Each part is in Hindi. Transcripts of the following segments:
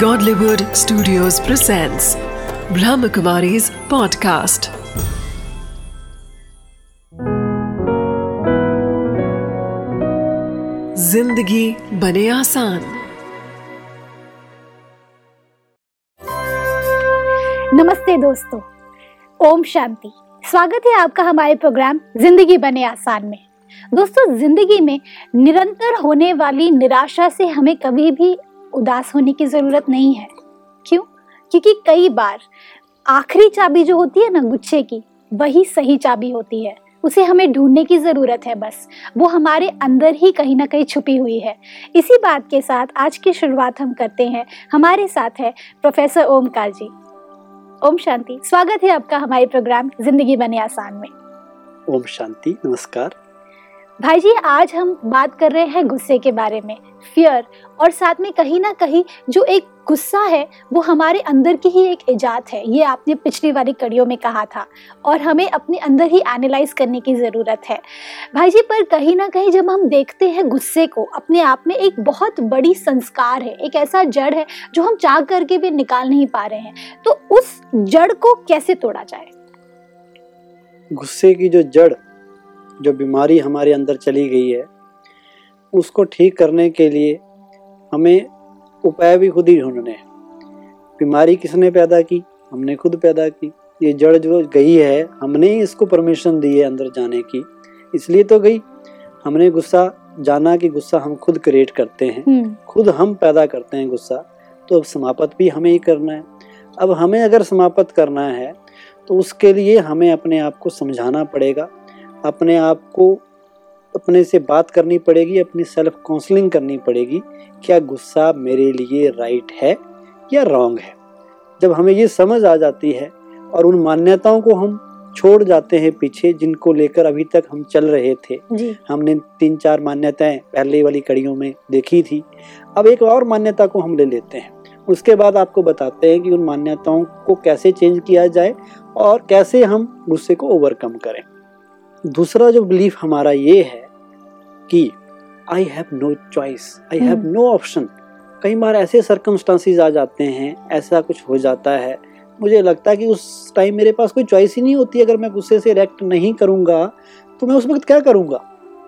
Godlywood Studios presents Brahmakumari's podcast. ज़िंदगी बने आसान। नमस्ते दोस्तों, ओम शांति। स्वागत है आपका हमारे प्रोग्राम ज़िंदगी बने आसान में। दोस्तों, ज़िंदगी में निरंतर होने वाली निराशा से हमें कभी भी उदास होने की ज़रूरत नहीं है। क्यों? क्योंकि कई बार आखिरी चाबी जो होती है ना गुच्छे की, वही सही चाबी होती है। उसे हमें ढूँढने की ज़रूरत है बस। वो हमारे अंदर ही कहीं ना कहीं छुपी हुई है। इसी बात के साथ आज की शुरुआत हम करते हैं। हमारे साथ है प्रोफेसर ओमकार जी। ओम शांति। स्वागत है आपका हमारे प्रोग्राम ज़िंदगी बने आसान में। ओम शांति। नमस्कार। भाई जी आज हम बात कर रहे हैं गुस्से के बारे में फियर और साथ में कहीं ना कहीं जो एक गुस्सा है, वो हमारे अंदर की ही एक इजात है। ये आपने पिछली वाली कड़ियों में कहा था, और हमें अपने अंदर ही एनालाइज करने की ज़रूरत है। भाई जी पर कहीं ना कहीं जब हम देखते हैं गुस्से को, अपने आप में एक बहुत बड़ी संस्कार है, एक ऐसा जड़ है, जो हम चाह करके भी निकाल नहीं पा रहे हैं तो उस जड़ को कैसे तोड़ा जाए? गुस्से की जो जड़ जो बीमारी हमारे अंदर चली गई है उसको ठीक करने के लिए हमें उपाय भी खुद ही ढूँढने हैं। बीमारी किसने पैदा की? हमने खुद पैदा की। ये जड़ जो गई है हमने ही इसको परमिशन दी है अंदर जाने की। इसलिए तो गई। हमने गुस्सा जाना कि गुस्सा हम खुद क्रिएट करते हैं। हम्म, खुद हम पैदा करते हैं गुस्सा। तो अब समाप्त भी हमें ही करना है। अब हमें अगर समाप्त करना है तो उसके लिए हमें अपने आप को समझाना पड़ेगा। अपने आप को अपने से बात करनी पड़ेगी अपनी सेल्फ काउंसलिंग करनी पड़ेगी क्या गुस्सा मेरे लिए राइट है या रॉन्ग है? जब हमें ये समझ आ जाती है और उन मान्यताओं को हम छोड़ जाते हैं पीछे जिनको लेकर अभी तक हम चल रहे थे। हमने तीन चार मान्यताएँ पहले वाली कड़ियों में देखी थी। अब एक और मान्यता को हम ले लेते हैं। उसके बाद आपको बताते हैं कि उन मान्यताओं को कैसे चेंज किया जाए और कैसे हम गुस्से को ओवरकम करें। दूसरा जो बिलीफ हमारा ये है कि I have no choice I have. No option कई बार ऐसे सर्कमस्टांसिस आ जाते हैं ऐसा कुछ हो जाता है। मुझे लगता है कि उस टाइम मेरे पास कोई चॉइस ही नहीं होती। अगर मैं गुस्से से रिएक्ट नहीं करूँगा तो मैं उस वक्त क्या करूँगा?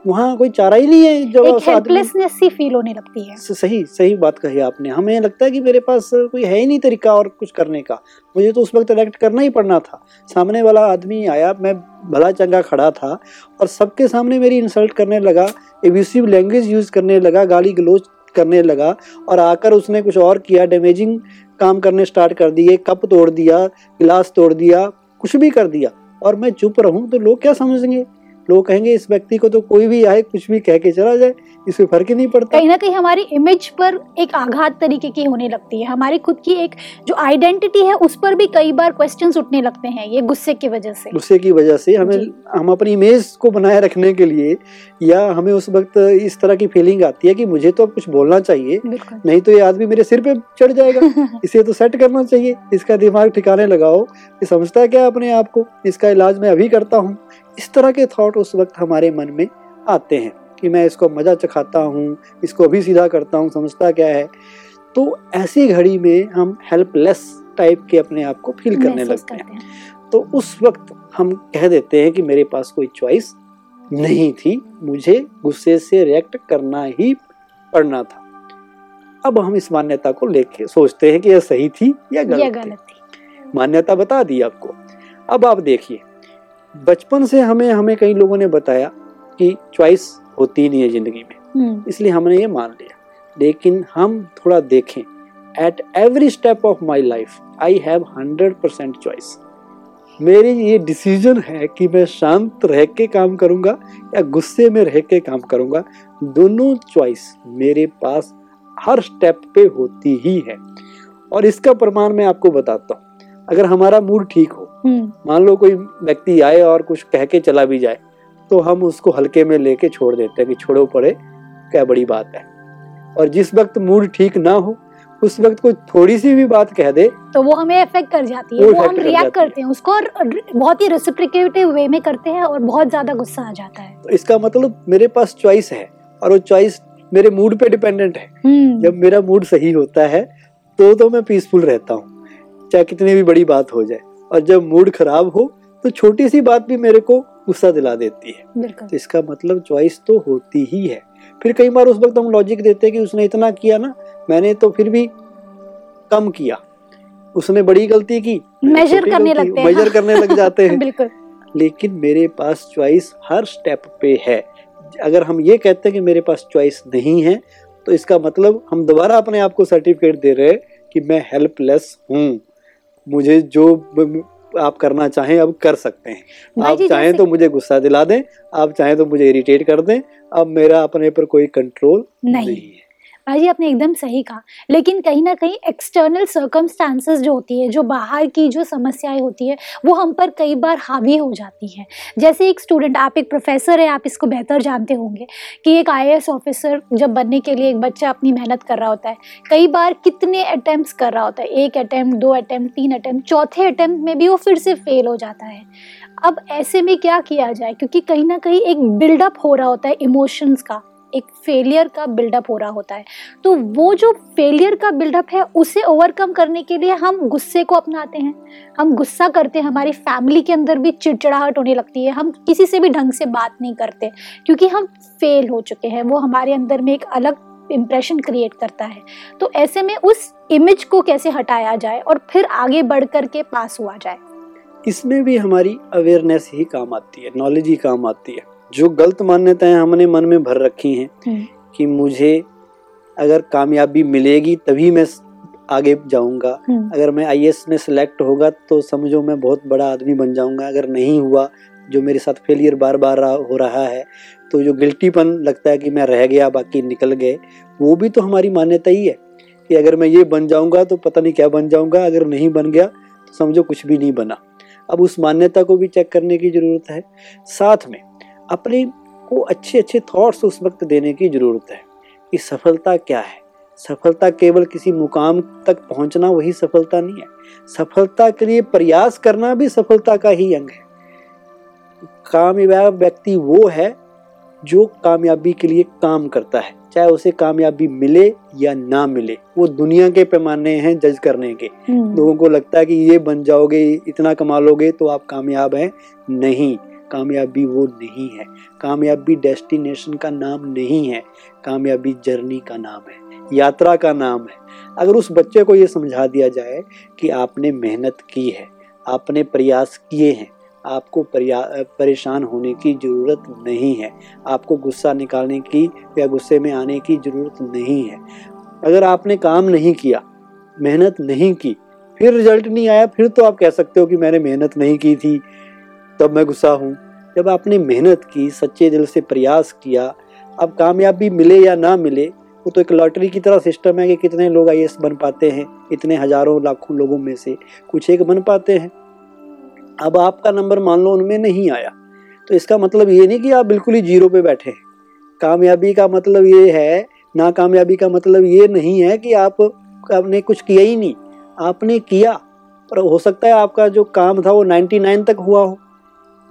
वहाँ कोई चारा ही नहीं है जो एक हेल्पलेसनेस सी फील होने लगती है। सही सही बात कही आपने। हमें लगता है कि मेरे पास कोई है ही नहीं तरीका और कुछ करने का। मुझे तो उस वक्त रिएक्ट करना ही पड़ना था। सामने वाला आदमी आया मैं भला चंगा खड़ा था और सबके सामने मेरी इंसल्ट करने लगा एब्यूसिव लैंग्वेज यूज़ करने लगा गाली गलोच करने लगा और आकर उसने कुछ और किया डैमेजिंग काम करने स्टार्ट कर दिए कप तोड़ दिया गिलास तोड़ दिया कुछ भी कर दिया। और मैं चुप रहूँ तो लोग क्या समझेंगे? लोग कहेंगे इस व्यक्ति को तो कोई भी आए कुछ भी कह के चला जाए इसमें फ़र्क ही नहीं पड़ता। कहीं ना कहीं हमारी इमेज पर एक आघात तरीके की होने लगती है। हमारी खुद की एक जो आइडेंटिटी है उस पर भी कई बार क्वेश्चंस उठने लगते हैं ये गुस्से की वजह से। गुस्से की वजह से हमें हम अपनी इमेज को बनाए रखने के लिए या हमें उस वक्त इस तरह की फीलिंग आती है कि मुझे तो अब कुछ बोलना चाहिए नहीं तो ये आदमी मेरे सिर पे चढ़ जाएगा। इसे तो सेट करना चाहिए। इसका दिमाग ठिकाने लगाओ। ये समझता है क्या अपने आप को? इसका इलाज मैं अभी करता हूँ। इस तरह के थॉट उस वक्त हमारे मन में आते हैं कि मैं इसको मज़ा चखाता हूँ इसको भी सीधा करता हूँ समझता क्या है? तो ऐसी घड़ी में हम हेल्पलेस टाइप के अपने आप को फील करने लगते हैं। हैं। तो उस वक्त हम कह देते हैं कि मेरे पास कोई चॉइस नहीं थी मुझे गुस्से से रिएक्ट करना ही पड़ना था। अब हम इस मान्यता को लेके सोचते हैं कि यह सही थी या गलत थी। गलत थी। मान्यता बता दी आपको। अब आप देखिए बचपन से हमें हमें कई लोगों ने बताया कि चॉइस होती ही नहीं है ज़िंदगी में। हम्म, इसलिए हमने ये मान लिया। लेकिन हम थोड़ा देखें। At every step of my life I have hundred percent choice मेरी ये डिसीज़न है कि मैं शांत रह के काम करूँगा या गुस्से में रह के काम करूँगा दोनों चॉइस मेरे पास हर स्टेप पे होती ही है। और इसका प्रमाण मैं आपको बताता हूँ। अगर हमारा मूड ठीक हो मान लो कोई व्यक्ति आए और कुछ कह के चला भी जाए तो हम उसको हल्के में लेके छोड़ देते हैं कि छोड़ो पड़े क्या बड़ी बात है। और जिस वक्त मूड ठीक ना हो उस वक्त कोई थोड़ी सी भी बात कह दे तो वो हमें इफ़ेक्ट कर जाती है वो वो हम रिएक्ट करते हैं उसको और बहुत ही रेसिप्रिकेटिव वे में करते हैं और बहुत ज़्यादा गुस्सा आ जाता है। तो इसका मतलब मेरे पास चॉइस है और वो चॉइस मेरे मूड पे डिपेंडेंट है। हम्म, जब मेरा मूड सही होता है तो तो मैं पीसफुल रहता हूँ चाहे कितनी भी बड़ी बात हो जाए। और जब मूड खराब हो तो छोटी सी बात भी मेरे को गुस्सा दिला देती है। तो इसका मतलब चॉइस तो होती ही है। फिर कई बार उस वक्त हम लॉजिक देते हैं कि उसने इतना किया ना मैंने तो फिर भी कम किया। उसने बड़ी गलती की मेजर करने लगते हैं। मेजर करने लग जाते हैं। बिल्कुल। लेकिन मेरे पास चॉइस हर स्टेप पे है। अगर हम ये कहते हैं कि मेरे पास चॉइस नहीं है तो इसका मतलब हम दोबारा अपने आप को सर्टिफिकेट दे रहे हैं कि मैं हेल्पलेस हूँ। मुझे जो आप करना चाहें अब कर सकते हैं आप चाहें तो मुझे गुस्सा दिला दें आप चाहें तो मुझे इरिटेट कर दें अब मेरा अपने पर कोई कंट्रोल नहीं। नहीं है भाई जी आपने एकदम सही कहा। लेकिन कहीं ना कहीं एक्सटर्नल सर्कमस्टांसेस जो होती है, जो बाहर की जो समस्याएँ होती है, वो हम पर कई बार हावी हो जाती हैं। जैसे एक स्टूडेंट आप एक प्रोफेसर है, आप इसको बेहतर जानते होंगे कि एक आईएएस ऑफिसर जब बनने के लिए एक बच्चा अपनी मेहनत कर रहा होता है, कई बार कितने अटैम्प्ट कर रहा होता है, एक अटैम्प्ट दो अटैम्प्ट तीन अटैम्प्ट चौथे अटैम्प्ट में भी वो फिर से फेल हो जाता है। अब ऐसे में क्या किया जाए? क्योंकि कहीं ना कहीं एक बिल्डअप हो रहा होता है इमोशंस का। एक फेलियर का बिल्डअप हो रहा होता है। तो वो जो फेलियर का बिल्डअप है, उसे ओवरकम करने के लिए हम गुस्से को अपनाते हैं। हम गुस्सा करते हैं, हमारी फैमिली के अंदर भी चिड़चिड़ाहट होने लगती है। हम किसी से भी ढंग से बात नहीं करते, क्योंकि हम फेल हो चुके हैं। वो हमारे अंदर में एक अलग इम्प्रेशन क्रिएट करता है। तो ऐसे में उस इमेज को कैसे हटाया जाए और फिर आगे बढ़ कर के पास हुआ जाए? इसमें भी हमारी अवेयरनेस ही काम आती है नॉलेज ही काम आती है। जो गलत मान्यताएँ हमने मन में भर रखी हैं। कि मुझे अगर कामयाबी मिलेगी तभी मैं आगे जाऊँगा। हम्म, अगर मैं आईएएस में सिलेक्ट होगा तो समझो मैं बहुत बड़ा आदमी बन जाऊँगा। अगर नहीं हुआ जो मेरे साथ फेलियर बार बार हो रहा है तो जो गिल्टीपन लगता है कि मैं रह गया बाकी निकल गए वो भी तो हमारी मान्यता ही है कि अगर मैं ये बन जाऊँगा तो पता नहीं क्या बन जाऊँगा। अगर नहीं बन गया तो समझो कुछ भी नहीं बना। अब उस मान्यता को भी चेक करने की ज़रूरत है। साथ में अपने को अच्छे अच्छे थॉट्स उस वक्त देने की ज़रूरत है कि सफलता क्या है? सफलता केवल किसी मुकाम तक पहुँचना वही सफलता नहीं है। सफलता के लिए प्रयास करना भी सफलता का ही अंग है। कामयाब व्यक्ति वो है जो कामयाबी के लिए काम करता है। चाहे उसे कामयाबी मिले या ना मिले वो दुनिया के पैमाने हैं जज करने के। हम्म, लोगों को लगता है कि ये बन जाओगे इतना कमा लोगे तो आप कामयाब हैं। नहीं। कामयाबी वो नहीं है। कामयाबी डेस्टिनेशन का नाम नहीं है, कामयाबी जर्नी का नाम है, यात्रा का नाम है। अगर उस बच्चे को ये समझा दिया जाए कि आपने मेहनत की है, आपने प्रयास किए हैं, आपको परेशान होने की ज़रूरत नहीं है, आपको गुस्सा निकालने की या गुस्से में आने की ज़रूरत नहीं है। अगर आपने काम नहीं किया, मेहनत नहीं की, फिर रिज़ल्ट नहीं आया, फिर तो आप कह सकते हो कि मैंने मेहनत नहीं की थी। तब मैं गुस्सा हूँ। जब आपने मेहनत की, सच्चे दिल से प्रयास किया, अब कामयाबी मिले या ना मिले, वो तो एक लॉटरी की तरह सिस्टम है कि कितने लोग आई बन पाते हैं, इतने हज़ारों लाखों लोगों में से कुछ एक बन पाते हैं। अब आपका नंबर मान लो उनमें नहीं आया तो इसका मतलब ये नहीं कि आप बिल्कुल ही ज़ीरो पे बैठे हैं। कामयाबी का मतलब ये है, नाकामयाबी का मतलब ये नहीं है कि आप, आपने कुछ किया ही नहीं, आपने किया, पर हो सकता है आपका जो काम था वो 99 तक हुआ हो।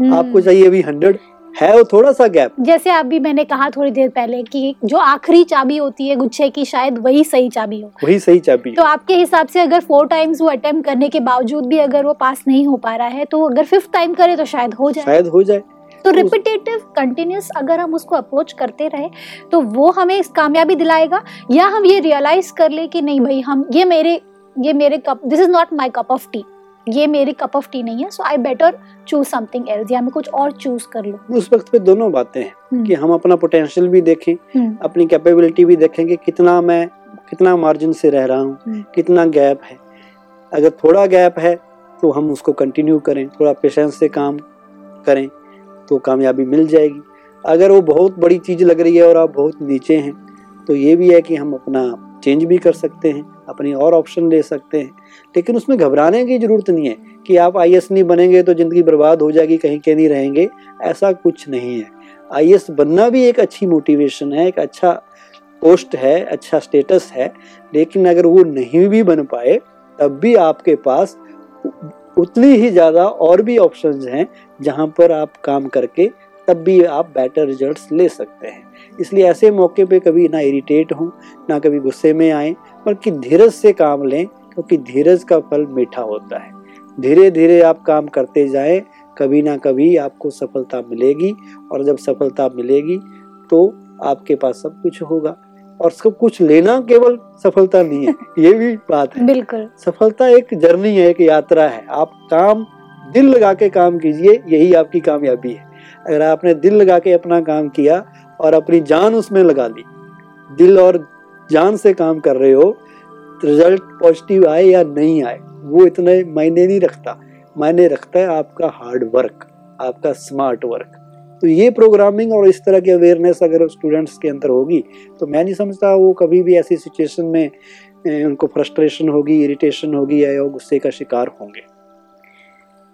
आपको चाहिए अभी 100 है वो थोड़ा सा गैप जैसे अभी मैंने कहा थोड़ी देर पहले कि जो आखिरी चाबी होती है गुच्छे की शायद वही सही चाबी हो। वही सही चाबी। तो आपके हिसाब से अगर फोर टाइम्स वो अटेम्प्ट करने के बावजूद भी अगर वो पास नहीं हो पा रहा है तो अगर फिफ्थ टाइम करे तो शायद हो जाए। शायद हो जाए। तो रिपीटेटिव कंटिन्यूस अगर हम उसको अप्रोच करते रहे तो वो हमें इस कामयाबी दिलाएगा या हम ये रियलाइज़ कर ले कि नहीं भाई हम ये मेरे ये मेरे cup this is not my cup of tea ये मेरी कप ऑफ़ टी नहीं है so I better choose something else या मैं कुछ और चूज़ कर लूँ। उस वक्त पे दोनों बातें हैं हम्म, कि हम अपना पोटेंशियल भी देखें हम्म, अपनी कैपेबिलिटी भी देखें कि कितना मैं कितना मार्जिन से रह रहा हम्म। हूँ कितना गैप है। अगर थोड़ा गैप है तो हम उसको कंटिन्यू करें थोड़ा पेशेंस से काम करें तो कामयाबी मिल जाएगी। अगर वो बहुत बड़ी चीज़ लग रही है और आप बहुत नीचे हैं तो ये भी है कि हम अपना चेंज भी कर सकते हैं। अपनी और ऑप्शन ले सकते हैं। लेकिन उसमें घबराने की ज़रूरत नहीं है कि आप आई नहीं बनेंगे तो ज़िंदगी बर्बाद हो जाएगी, कहीं के नहीं रहेंगे, ऐसा कुछ नहीं है। आई बनना भी एक अच्छी मोटिवेशन है, एक अच्छा पोस्ट है अच्छा स्टेटस है, लेकिन अगर वो नहीं भी बन पाए, तब भी आपके पास उतनी ही ज़्यादा और भी ऑप्शंस हैं, जहाँ पर आप काम करके तब भी आप बेटर रिजल्ट्स ले सकते हैं। इसलिए ऐसे मौके पे कभी ना इरिटेट हों, ना कभी गुस्से में आए बल्कि धीरज से काम लें क्योंकि धीरज का फल मीठा होता है। धीरे धीरे आप काम करते जाएँ कभी ना कभी आपको सफलता मिलेगी और जब सफलता मिलेगी तो आपके पास सब कुछ होगा। और सब कुछ लेना केवल सफलता नहीं है ये भी बात है। बिल्कुल। सफलता एक जर्नी है एक यात्रा है। आप काम दिल लगा के काम कीजिए यही आपकी कामयाबी है। अगर आपने दिल लगा के अपना काम किया और अपनी जान उसमें लगा ली दिल और जान से काम कर रहे हो रिज़ल्ट पॉजिटिव आए या नहीं आए, वो इतने मायने नहीं रखता। मायने रखता है आपका हार्ड वर्क आपका स्मार्ट वर्क तो ये प्रोग्रामिंग और इस तरह की अवेयरनेस अगर स्टूडेंट्स के अंदर होगी तो मैं नहीं समझता वो कभी भी ऐसी सिचुएशन में उनको फ्रस्ट्रेशन होगी इरिटेशन होगी या गुस्से का शिकार होंगे।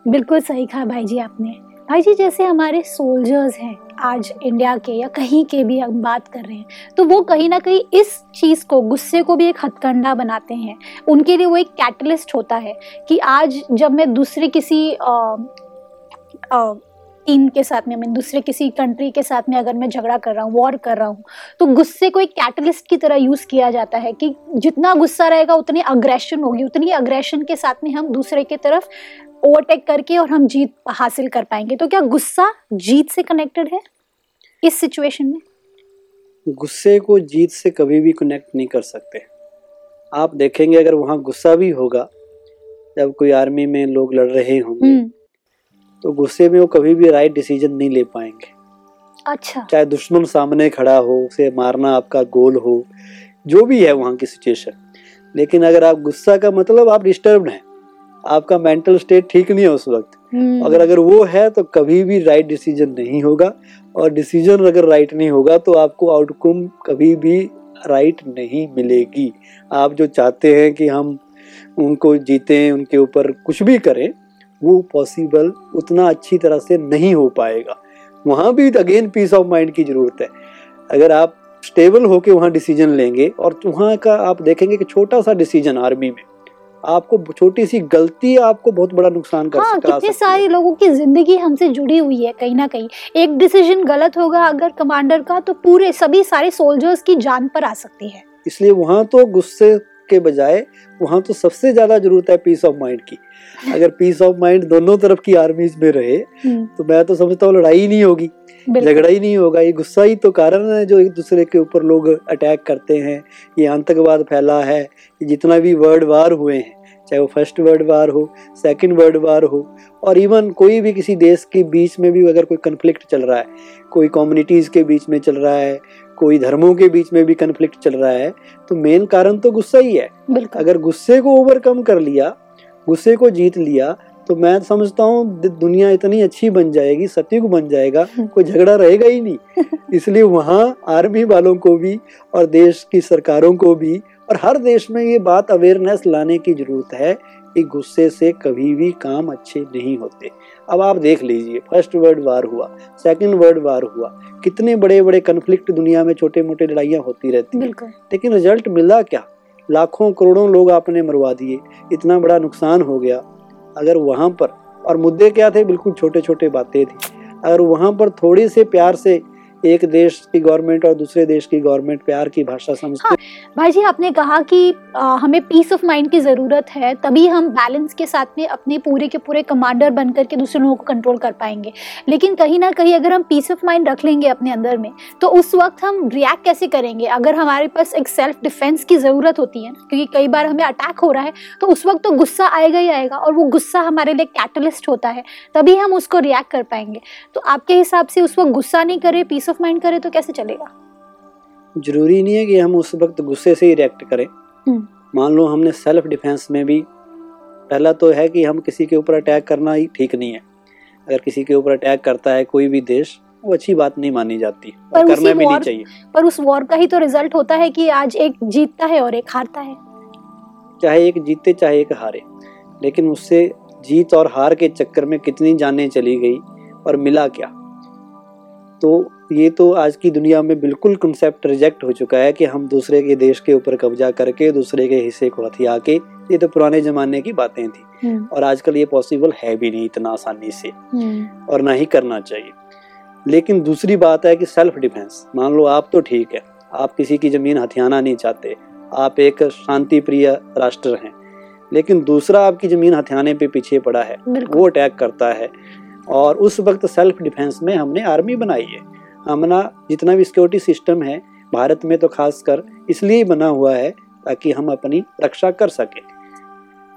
बिल्कुल सही कहा भाई जी आपने। भाई जी जैसे हमारे सोल्जर्स हैं आज इंडिया के या कहीं के भी हम बात कर रहे हैं तो वो कहीं ना कहीं इस चीज़ को गुस्से को भी एक हथकंडा बनाते हैं। उनके लिए वो एक कैटलिस्ट होता है कि आज जब मैं दूसरे किसी आ, आ, टीम के साथ में मैं दूसरे किसी कंट्री के साथ में अगर मैं झगड़ा कर रहा हूँ वॉर कर रहा हूँ तो गुस्से को एक कैटलिस्ट की तरह यूज़ किया जाता है कि जितना गुस्सा रहेगा उतनी अग्रेशन होगी। उतनी अग्रेशन के साथ में हम दूसरे की तरफ़ ओवरटेक करके और हम जीत हासिल कर पाएँगे। तो क्या गुस्सा जीत से कनेक्टेड है? इस सिचुएशन में? गुस्से को जीत से कभी भी कनेक्ट नहीं कर सकते। आप देखेंगे अगर वहाँ गुस्सा भी होगा जब कोई आर्मी में लोग लड़ रहे होंगे हम्म। तो गुस्से में वो कभी भी राइट डिसीज़न नहीं ले पाएँगे। अच्छा। चाहे दुश्मन सामने खड़ा हो उसे मारना आपका गोल हो जो भी है वहाँ की सिचुएशन लेकिन अगर आप गुस्सा का मतलब आप डिस्टर्ब हैं आपका मेंटल स्टेट ठीक नहीं है उस वक्त। हम्म। अगर अगर वो है तो कभी भी राइट डिसीज़न नहीं होगा। और डिसीज़न अगर राइट नहीं होगा तो आपको आउटकम कभी भी राइट नहीं मिलेगी। आप जो चाहते हैं कि हम उनको जीतें उनके ऊपर कुछ भी करें वो पॉसिबल उतना अच्छी तरह से नहीं हो पाएगा। वहाँ भी अगेन पीस ऑफ़ माइंड की ज़रूरत है। अगर आप स्टेबल होके वहाँ डिसीज़न लेंगे और वहाँ का आप देखेंगे कि छोटा सा डिसीज़न आर्मी में आपको छोटी सी गलती आपको बहुत बड़ा नुकसान कर हाँ, कितने सारे लोगों की ज़िंदगी हमसे जुड़ी हुई है कहीं ना कहीं। एक डिसीज़न गलत होगा अगर कमांडर का तो पूरे सभी सारे सोल्जर्स की जान पर आ सकती है। इसलिए वहाँ तो गुस्से के बजाय वहाँ तो सबसे ज़्यादा ज़रूरत है पीस ऑफ़ माइंड की। अगर पीस ऑफ़ माइंड दोनों तरफ़ की आर्मीज में रहे हम्म। तो मैं तो समझता हूँ लड़ाई नहीं होगी। झगड़ा ही नहीं होगा। ये गुस्सा ही तो कारण है जो एक दूसरे के ऊपर लोग अटैक करते हैं। ये आतंकवाद फैला है। ये जितना भी वर्ल्ड वार हुए हैं चाहे वो फ़र्स्ट वर्ल्ड वार हो सेकंड वर्ल्ड वार हो और इवन कोई भी किसी देश के बीच में भी अगर कोई कन्फ्लिक्ट चल रहा है कोई कम्युनिटीज़ के बीच में चल रहा है कोई धर्मों के बीच में भी कन्फ्लिक्ट चल रहा है तो मेन कारण तो गुस्सा ही है। अगर गुस्से को ओवरकम कर लिया गुस्से को जीत लिया तो मैं समझता हूँ दुनिया इतनी अच्छी बन जाएगी सतयुग बन जाएगा कोई झगड़ा रहेगा ही नहीं। इसलिए वहाँ आर्मी वालों को भी और देश की सरकारों को भी और हर देश में ये बात अवेयरनेस लाने की ज़रूरत है कि गुस्से से कभी भी काम अच्छे नहीं होते। अब आप देख लीजिए फ़र्स्ट वर्ल्ड वार हुआ सेकंड वर्ल्ड वार हुआ। कितने बड़े बड़े कन्फ्लिक्ट दुनिया में छोटे मोटे लड़ाइयाँ होती रहती हैं। लेकिन रिज़ल्ट मिला क्या? लाखों करोड़ों लोग आपने मरवा दिए इतना बड़ा नुकसान हो गया। अगर वहाँ पर और मुद्दे क्या थे? बिल्कुल छोटे छोटे बातें थी। अगर वहाँ पर थोड़े से प्यार से एक देश की गवर्नमेंट और दूसरे देश की गवर्नमेंट प्यार की भाषा समझते हाँ, भाई जी आपने कहा कि आ, हमें पीस ऑफ़ माइंड की ज़रूरत है तभी हम बैलेंस के साथ में अपने पूरे के पूरे कमांडर बन करके दूसरे लोगों को कंट्रोल कर पाएँगे। लेकिन कहीं ना कहीं अगर हम पीस ऑफ़ माइंड रख लेंगे अपने अंदर में तो उस वक्त हम रिएक्ट कैसे करेंगे? अगर हमारे पास एक सेल्फ डिफेंस की ज़रूरत होती है क्योंकि कई बार हमें अटैक हो रहा है तो उस वक्त तो गुस्सा आएगा ही आएगा और वो गुस्सा हमारे लिए कैटलिस्ट होता है तभी हम उसको रिएक्ट कर पाएँगे। तो आपके हिसाब से उस वक्त गुस्सा नहीं करें पीस ऑफ़ माइंड करे तो कैसे चलेगा? ज़रूरी नहीं है कि हम उस वक्त गुस्से से ही रिएक्ट करें। हम्म। मान लो हमने सेल्फ डिफेंस में भी पहला तो है कि हम किसी के ऊपर अटैक करना ही ठीक नहीं है। अगर किसी के ऊपर अटैक करता है कोई भी देश वो अच्छी बात नहीं मानी जाती। पर करना भी नहीं चाहिए। पर उस वॉर का ही तो रिज़ल्ट होता है कि आज एक जीतता है और एक हारता है। चाहे एक जीते चाहे एक हारे। लेकिन उससे जीत और हार के चक्कर में कितनी जानें चली गई और मिला क्या? तो ये तो आज की दुनिया में बिल्कुल कंसेप्ट रिजेक्ट हो चुका है कि हम दूसरे के देश के ऊपर कब्जा करके दूसरे के हिस्से को हथिया के ये तो पुराने जमाने की बातें थी। हम्म। और आजकल ये पॉसिबल है भी नहीं इतना आसानी से। हम्म। और ना ही करना चाहिए। लेकिन दूसरी बात है कि सेल्फ डिफेंस मान लो आप तो ठीक है आप किसी की ज़मीन हथियाना नहीं चाहते आप एक शांति प्रिय राष्ट्र हैं लेकिन दूसरा आपकी ज़मीन हथियाने पे पीछे पड़ा है वो अटैक करता है। और उस वक्त सेल्फ डिफेंस में हमने आर्मी बनाई है। हमना जितना भी सिक्योरिटी सिस्टम है, भारत में तो खासकर इसलिए बना हुआ है ताकि हम अपनी रक्षा कर सके।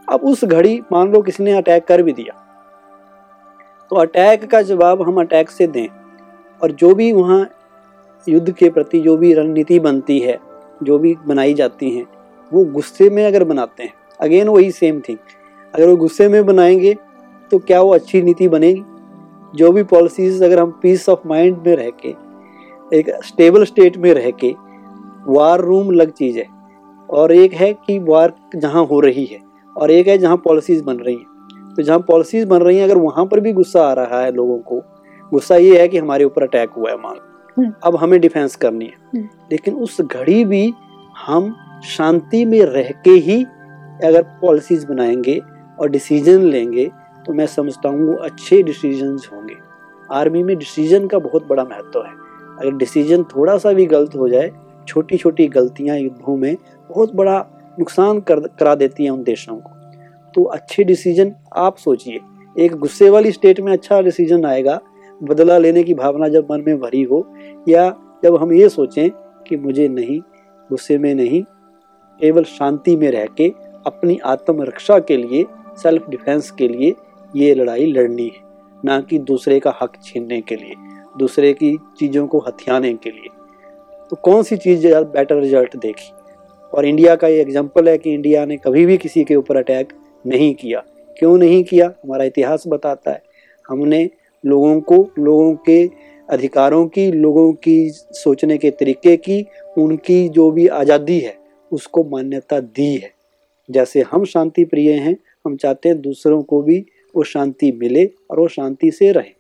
अब उस घड़ी मान लो किसी ने अटैक कर भी दिया। तो अटैक का जवाब हम अटैक से दें और जो भी वहाँ युद्ध के प्रति जो भी रणनीति बनती है, जो भी बनाई जाती हैं, वो गुस्से में अगर बनाते हैं अगेन वही सेम थिंग अगर वो गुस्से में बनाएँगे तो क्या वो अच्छी नीति बनेगी? जो भी पॉलिसीज़ अगर हम पीस ऑफ़ माइंड में रह के एक स्टेबल स्टेट में रह के वार रूम अलग चीज़ है और एक है कि वार जहाँ हो रही है और एक है जहाँ पॉलिसीज़ बन रही हैं तो जहाँ पॉलिसीज़ बन रही हैं अगर वहाँ पर भी गुस्सा आ रहा है लोगों को गुस्सा ये है कि हमारे ऊपर अटैक हुआ है मान हम्म। अब हमें डिफेंस करनी है हम्म। लेकिन उस घड़ी भी हम शांति में रह के ही अगर पॉलिसीज़ बनाएँगे और डिसीज़न लेंगे तो मैं समझता हूँ, वो अच्छे डिसीजंस होंगे। आर्मी में डिसीज़न का बहुत बड़ा महत्व है। अगर डिसीज़न थोड़ा सा भी गलत हो जाए छोटी छोटी गलतियाँ युद्धों में बहुत बड़ा नुकसान कर, करा देती हैं उन देशों को। तो अच्छे डिसीज़न आप सोचिए। एक गुस्से वाली स्टेट में अच्छा डिसीज़न आएगा, बदला लेने की भावना जब मन में भरी हो, या जब हम ये सोचें कि मुझे नहीं, गुस्से में नहीं, केवल शांति में रह के अपनी आत्मरक्षा के लिए सेल्फ डिफेंस के लिए ये लड़ाई लड़नी है, ना कि दूसरे का हक छीनने के लिए, दूसरे की चीज़ों को हथियाने के लिए। तो कौन सी चीज़ बेटर रिज़ल्ट देखी? और इंडिया का ये एग्ज़ाम्पल है कि इंडिया ने कभी भी किसी के ऊपर अटैक नहीं किया। क्यों नहीं किया? हमारा इतिहास बताता है। हमने लोगों को, लोगों के अधिकारों की, लोगों की सोचने के तरीके की, उनकी जो भी आज़ादी है, उसको मान्यता दी है। जैसे हम शांति प्रिय हैं, हम चाहते हैं दूसरों को भी वो शांति मिले और वो शांति से रहे।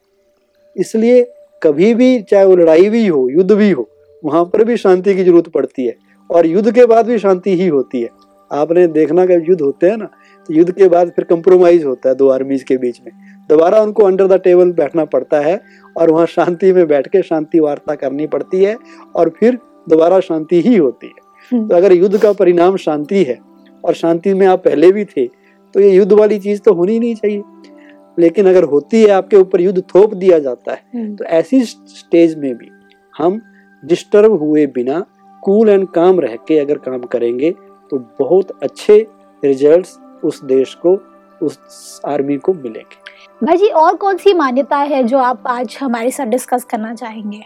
इसलिए कभी भी चाहे वो लड़ाई भी हो युद्ध भी हो वहाँ पर भी शांति की ज़रूरत पड़ती है और युद्ध के बाद भी शांति ही होती है। आपने देखना कि युद्ध होते हैं ना तो युद्ध के बाद फिर कंप्रोमाइज होता है दो आर्मीज के बीच में। दोबारा उनको अंडर द टेबल बैठना पड़ता है और वहाँ शांति में बैठ के शांति वार्ता करनी पड़ती है और फिर दोबारा शांति ही होती है। तो अगर युद्ध का परिणाम शांति है और शांति में आप पहले भी थे तो ये युद्ध वाली चीज़ तो होनी नहीं चाहिए। लेकिन अगर होती है आपके ऊपर युद्ध थोप दिया जाता है हम्म, तो ऐसी स्टेज में भी हम डिस्टर्ब हुए बिना कूल एंड काम रह के अगर काम करेंगे तो बहुत अच्छे रिजल्ट्स उस देश को उस आर्मी को मिलेंगे। भाई जी और कौन सी मान्यता है जो आप आज हमारे साथ डिस्कस करना चाहेंगे?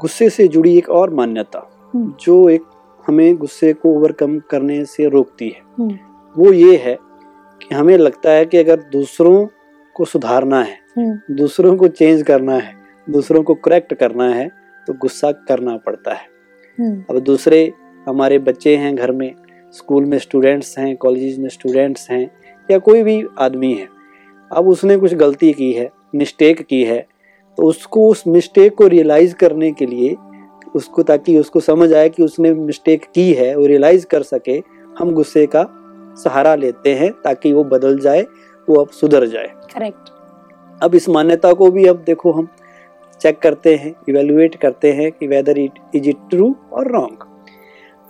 गुस्से से जुड़ी एक और मान्यता हम्म। जो एक हमें गुस्से को ओवरकम करने से रोकती है। हम्म, वो ये है कि हमें लगता है कि अगर दूसरों को सुधारना है हम्म, दूसरों को चेंज करना है दूसरों को करेक्ट करना है तो गुस्सा करना पड़ता है। हम्म, अब दूसरे हमारे बच्चे हैं घर में स्कूल में स्टूडेंट्स हैं कॉलेज में स्टूडेंट्स हैं या कोई भी आदमी है अब उसने कुछ गलती की है मिस्टेक की है तो उसको उस मिस्टेक को रियलाइज़ करने के लिए उसको ताकि उसको समझ आए कि उसने मिस्टेक की है वो रियलाइज़ कर सके हम गुस्से का सहारा लेते हैं ताकि वो बदल जाए वो अब सुधर जाए। करेक्ट अब इस मान्यता को भी अब देखो हम चेक करते हैं इवेलुएट करते हैं कि whether it is it true और रॉन्ग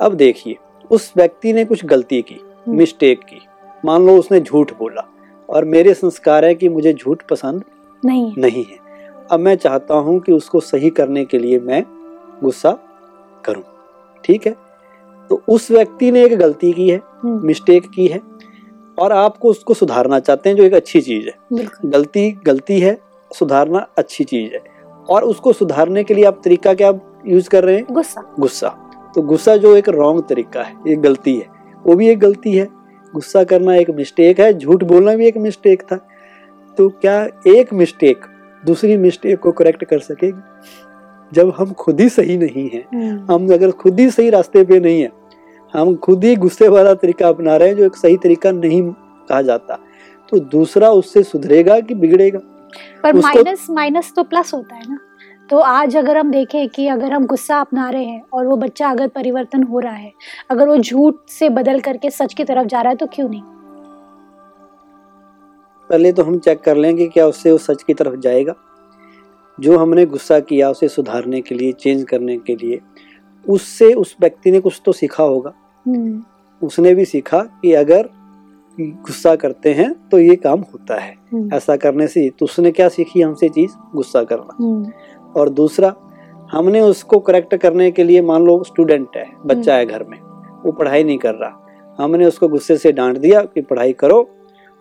अब देखिए उस व्यक्ति ने कुछ गलती की मिस्टेक की। मान लो उसने झूठ बोला और मेरे संस्कार है कि मुझे झूठ पसंद नहीं है। नहीं है। अब मैं चाहता हूँ कि उसको सही करने के लिए मैं गुस्सा करूँ। ठीक है? तो उस व्यक्ति ने एक गलती की है हम्म, मिस्टेक की है और आपको उसको सुधारना चाहते हैं जो एक अच्छी चीज़ है। गलती गलती है सुधारना अच्छी चीज़ है। और उसको सुधारने के लिए आप तरीका क्या यूज़ कर रहे हैं? गुस्सा। गुस्सा। तो गुस्सा जो एक रॉन्ग तरीका है एक गलती है वो भी एक गलती है। गुस्सा करना एक मिस्टेक है झूठ बोलना भी एक मिस्टेक था। तो क्या एक मिस्टेक दूसरी मिस्टेक को करेक्ट कर सकेगी जब हम खुद ही सही नहीं हैं हम्म, हम अगर खुद ही सही रास्ते पे नहीं है हम खुद ही गुस्से वाला तरीका अपना रहे हैं जो एक सही तरीका नहीं कहा जाता तो दूसरा उससे सुधरेगा कि बिगड़ेगा? पर माइनस माइनस तो प्लस होता है ना। तो आज अगर हम देखें कि अगर हम गुस्सा अपना रहे हैं और वो बच्चा अगर परिवर्तन हो रहा है अगर वो झूठ से बदल करके सच की तरफ़ जा रहा है तो क्यों नहीं? पहले तो हम चेक कर लें कि क्या उससे वो सच की तरफ़ जाएगा। जो हमने गुस्सा किया उसे सुधारने के लिए चेंज करने के लिए उससे उस व्यक्ति ने कुछ तो सीखा होगा। हम्म, उसने भी सीखा कि अगर गुस्सा करते हैं तो ये काम होता है। हम्म, ऐसा करने से तो उसने क्या सीखी हमसे चीज़? गुस्सा करना। हम्म, और दूसरा हमने उसको करेक्ट करने के लिए मान लो स्टूडेंट है बच्चा है घर में वो पढ़ाई नहीं कर रहा। हमने उसको गुस्से से डांट दिया कि पढ़ाई करो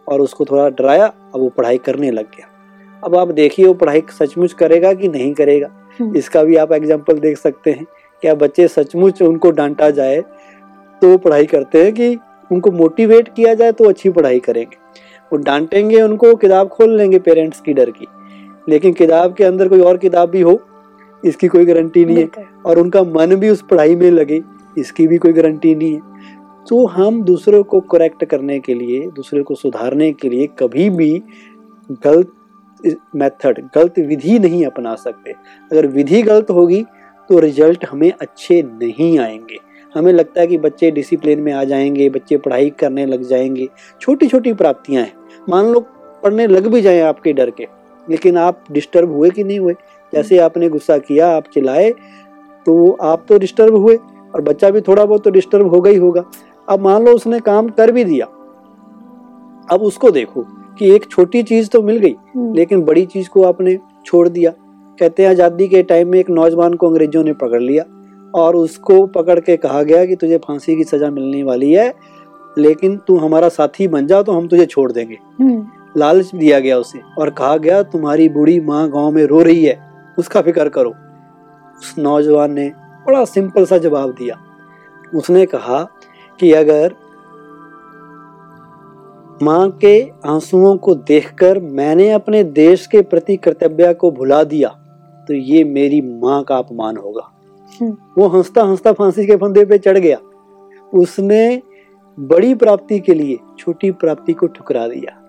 और उसको थोड़ा डराया अब वो पढ़ाई करने लग गया। अब आप देखिए वो पढ़ाई सचमुच करेगा कि नहीं करेगा। हम्म, इसका भी आप एग्ज़ाम्पल देख सकते हैं। क्या बच्चे सचमुच उनको डांटा जाए तो वो पढ़ाई करते हैं कि उनको मोटिवेट किया जाए तो अच्छी पढ़ाई करेंगे। वो डांटेंगे उनको किताब खोल लेंगे पेरेंट्स की डर की। लेकिन किताब के अंदर कोई और किताब भी हो इसकी कोई गारंटी नहीं है। और उनका मन भी उस पढ़ाई में लगे इसकी भी कोई गारंटी नहीं है। तो हम दूसरों को करेक्ट करने के लिए दूसरे को सुधारने के लिए कभी भी गलत मेथड गलत विधि नहीं अपना सकते। अगर विधि गलत होगी तो रिज़ल्ट हमें अच्छे नहीं आएँगे। हमें लगता है कि बच्चे डिसिप्लिन में आ जाएँगे, बच्चे पढ़ाई करने लग जाएँगे। छोटी छोटी प्राप्तियाँ हैं। मान लो पढ़ने लग भी जाए आपके डर के, लेकिन आप डिस्टर्ब हुए कि नहीं हुए? जैसे आपने गुस्सा किया, आप चिल्लाए तो आप तो डिस्टर्ब हुए, और बच्चा भी थोड़ा बहुत तो डिस्टर्ब होगा ही होगा। अब मान लो उसने काम कर भी दिया। अब उसको देखो कि एक छोटी चीज़ तो मिल गई हम्म, लेकिन बड़ी चीज़ को आपने छोड़ दिया। कहते हैं आज़ादी के टाइम में एक नौजवान को अंग्रेज़ों ने पकड़ लिया और उसको पकड़ के कहा गया कि तुझे फांसी की सजा मिलने वाली है लेकिन तू हमारा साथी बन जा तो हम तुझे छोड़ देंगे। हम्म, लालच दिया गया उसे और कहा गया तुम्हारी बूढ़ी माँ गाँव में रो रही है उसका फ़िक्र करो। उस नौजवान ने बड़ा सिंपल सा जवाब दिया। उसने कहा कि अगर माँ के आंसुओं को देखकर मैंने अपने देश के प्रति कर्तव्य को भुला दिया तो ये मेरी माँ का अपमान होगा। हम्म, वो हंसता हंसता फांसी के फंदे पे चढ़ गया। उसने बड़ी प्राप्ति के लिए छोटी प्राप्ति को ठुकरा दिया।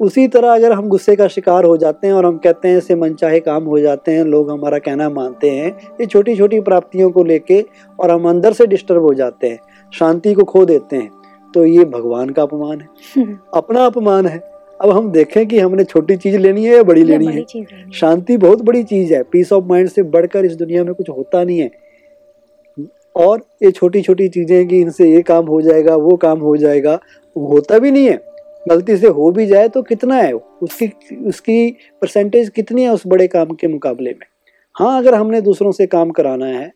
उसी तरह अगर हम गुस्से का शिकार हो जाते हैं और हम कहते हैं ऐसे मनचाहे काम हो जाते हैं लोग हमारा कहना मानते हैं ये छोटी छोटी प्राप्तियों को लेके और हम अंदर से डिस्टर्ब हो जाते हैं शांति को खो देते हैं। तो ये भगवान का अपमान है। अपना अपमान है। अब हम देखें कि हमने छोटी चीज़ लेनी है या बड़ी लेनी है। शांति बहुत बड़ी चीज़ है। पीस ऑफ़ माइंड से बढ़कर इस दुनिया में कुछ होता नहीं है। और ये छोटी छोटी चीज़ें कि इनसे ये काम हो जाएगा वो काम हो जाएगा होता भी नहीं है। गलती से हो भी जाए तो कितना है? उसकी उसकी परसेंटेज कितनी है उस बड़े काम के मुकाबले में? हाँ अगर हमने दूसरों से काम कराना है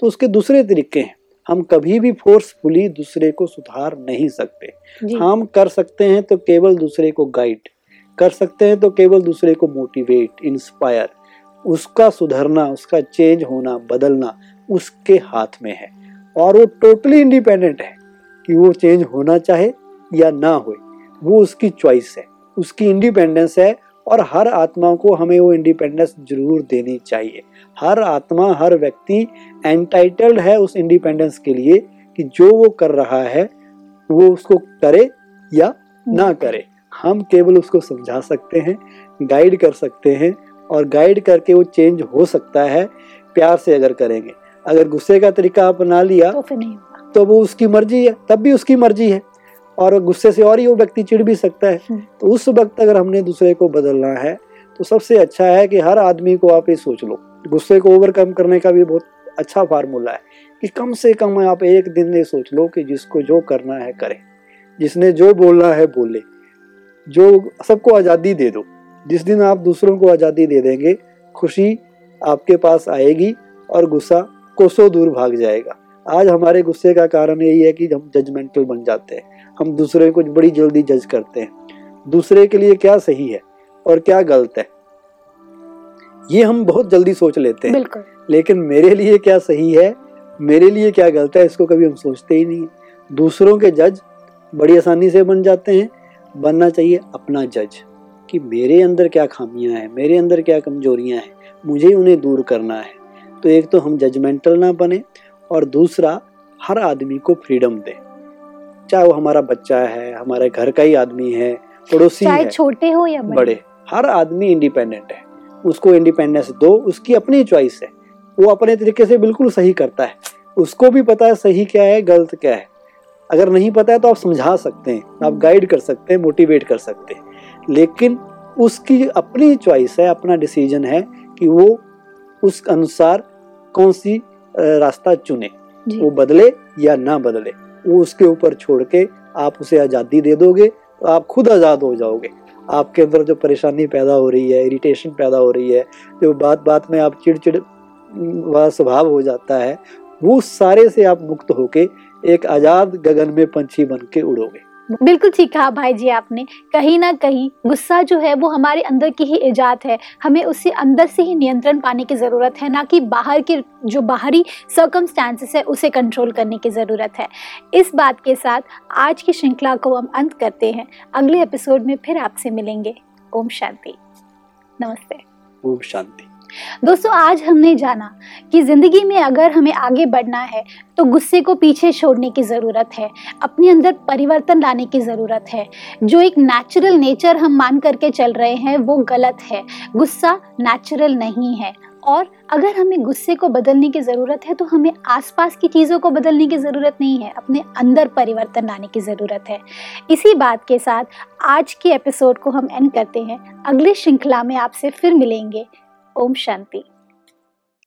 तो उसके दूसरे तरीके हैं। हम कभी भी फोर्सफुली दूसरे को सुधार नहीं सकते। हम कर सकते हैं तो केवल दूसरे को गाइड कर सकते हैं तो केवल दूसरे को मोटिवेट इंस्पायर उसका सुधरना उसका चेंज होना बदलना उसके हाथ में है। और वो टोटली इंडिपेंडेंट है कि वो चेंज होना चाहे या ना हो वो उसकी चॉइस है। उसकी इंडिपेंडेंस है और हर आत्मा को हमें वो इंडिपेंडेंस ज़रूर देनी चाहिए। हर आत्मा हर व्यक्ति एंटाइटल्ड है उस इंडिपेंडेंस के लिए कि जो वो कर रहा है वो उसको करे या ना करे। हम केवल उसको समझा सकते हैं गाइड कर सकते हैं और गाइड करके वो चेंज हो सकता है प्यार से अगर करेंगे। अगर गुस्से का तरीका अपना लिया तो तो वो उसकी मर्ज़ी है तब भी उसकी मर्ज़ी है। और गुस्से से और ही वो व्यक्ति चिढ़ भी सकता है। हम्म। तो उस वक्त अगर हमने दूसरे को बदलना है तो सबसे अच्छा है कि हर आदमी को आप ये सोच लो। गुस्से को ओवरकम करने का भी बहुत अच्छा फार्मूला है कि कम से कम आप एक दिन ये सोच लो कि जिसको जो करना है करे। जिसने जो बोलना है बोले। जो सबको आज़ादी दे दो। जिस दिन आप दूसरों को आज़ादी दे देंगे खुशी आपके पास आएगी और गुस्सा कोसों दूर भाग जाएगा। आज हमारे गुस्से का कारण यही है कि हम जजमेंटल बन जाते हैं। हम दूसरे को बड़ी जल्दी जज करते हैं। दूसरे के लिए क्या सही है और क्या गलत है? ये हम बहुत जल्दी सोच लेते हैं। लेकिन मेरे लिए क्या सही है मेरे लिए क्या गलत है इसको कभी हम सोचते ही नहीं। हैं। दूसरों के जज बड़ी आसानी से बन जाते हैं। बनना चाहिए अपना जज कि मेरे अंदर क्या खामियाँ हैं मेरे अंदर क्या कमजोरियाँ हैं मुझे उन्हें दूर करना है। तो एक तो हम जजमेंटल ना बने और दूसरा हर आदमी को फ्रीडम दें। चाहे वो हमारा बच्चा है हमारे घर का ही आदमी है पड़ोसी चाहे छोटे हो या बड़े। बड़े। हर आदमी इंडिपेंडेंट है। उसको इंडिपेंडेंस दो उसकी अपनी चॉइस है। वो अपने तरीके से बिल्कुल सही करता है। उसको भी पता है सही क्या है गलत क्या है। अगर नहीं पता है तो आप समझा सकते हैं आप गाइड कर सकते हैं मोटिवेट कर सकते हैं। लेकिन उसकी अपनी चॉइस है अपना डिसीज़न है कि वो उस अनुसार कौन सी रास्ता चुने। वो बदले या ना बदले। वो उसके ऊपर छोड़ के आप उसे आज़ादी दे दोगे तो आप खुद आज़ाद हो जाओगे। आपके अंदर जो परेशानी पैदा हो रही है इरिटेशन पैदा हो रही है, जो बात बात में आप चिड़चिड़ वाला स्वभाव हो जाता है, वो सारे से आप मुक्त होके एक आज़ाद गगन में पंछी बन के उड़ोगे। बिल्कुल ठीक कहा भाई जी आपने। कहीं ना कहीं गुस्सा जो है वो हमारे अंदर की ही ईजाद है। हमें उससे अंदर से ही नियंत्रण पाने की ज़रूरत है, ना कि बाहर के जो बाहरी सर्कमस्टांसेस है, उसे कंट्रोल करने की ज़रूरत है। इस बात के साथ आज की श्रृंखला को हम अंत करते हैं। अगले एपिसोड में फिर आपसे मिलेंगे। ओम शांति। नमस्ते। ओम शांति। दोस्तों, आज हमने जाना कि ज़िंदगी में अगर हमें आगे बढ़ना है तो गुस्से को पीछे छोड़ने की ज़रूरत है, अपने अंदर परिवर्तन लाने की ज़रूरत है। जो एक नेचुरल नेचर हम मान करके चल रहे हैं, वो गलत है। गुस्सा नेचुरल नहीं है। और अगर हमें गुस्से को बदलने की ज़रूरत है तो हमें आसपास की चीज़ों को बदलने की ज़रूरत नहीं है, अपने अंदर परिवर्तन लाने की ज़रूरत है। इसी बात के साथ आज के एपिसोड को हम एंड करते हैं। अगली श्रृंखला में आपसे फिर मिलेंगे। ओम शांति।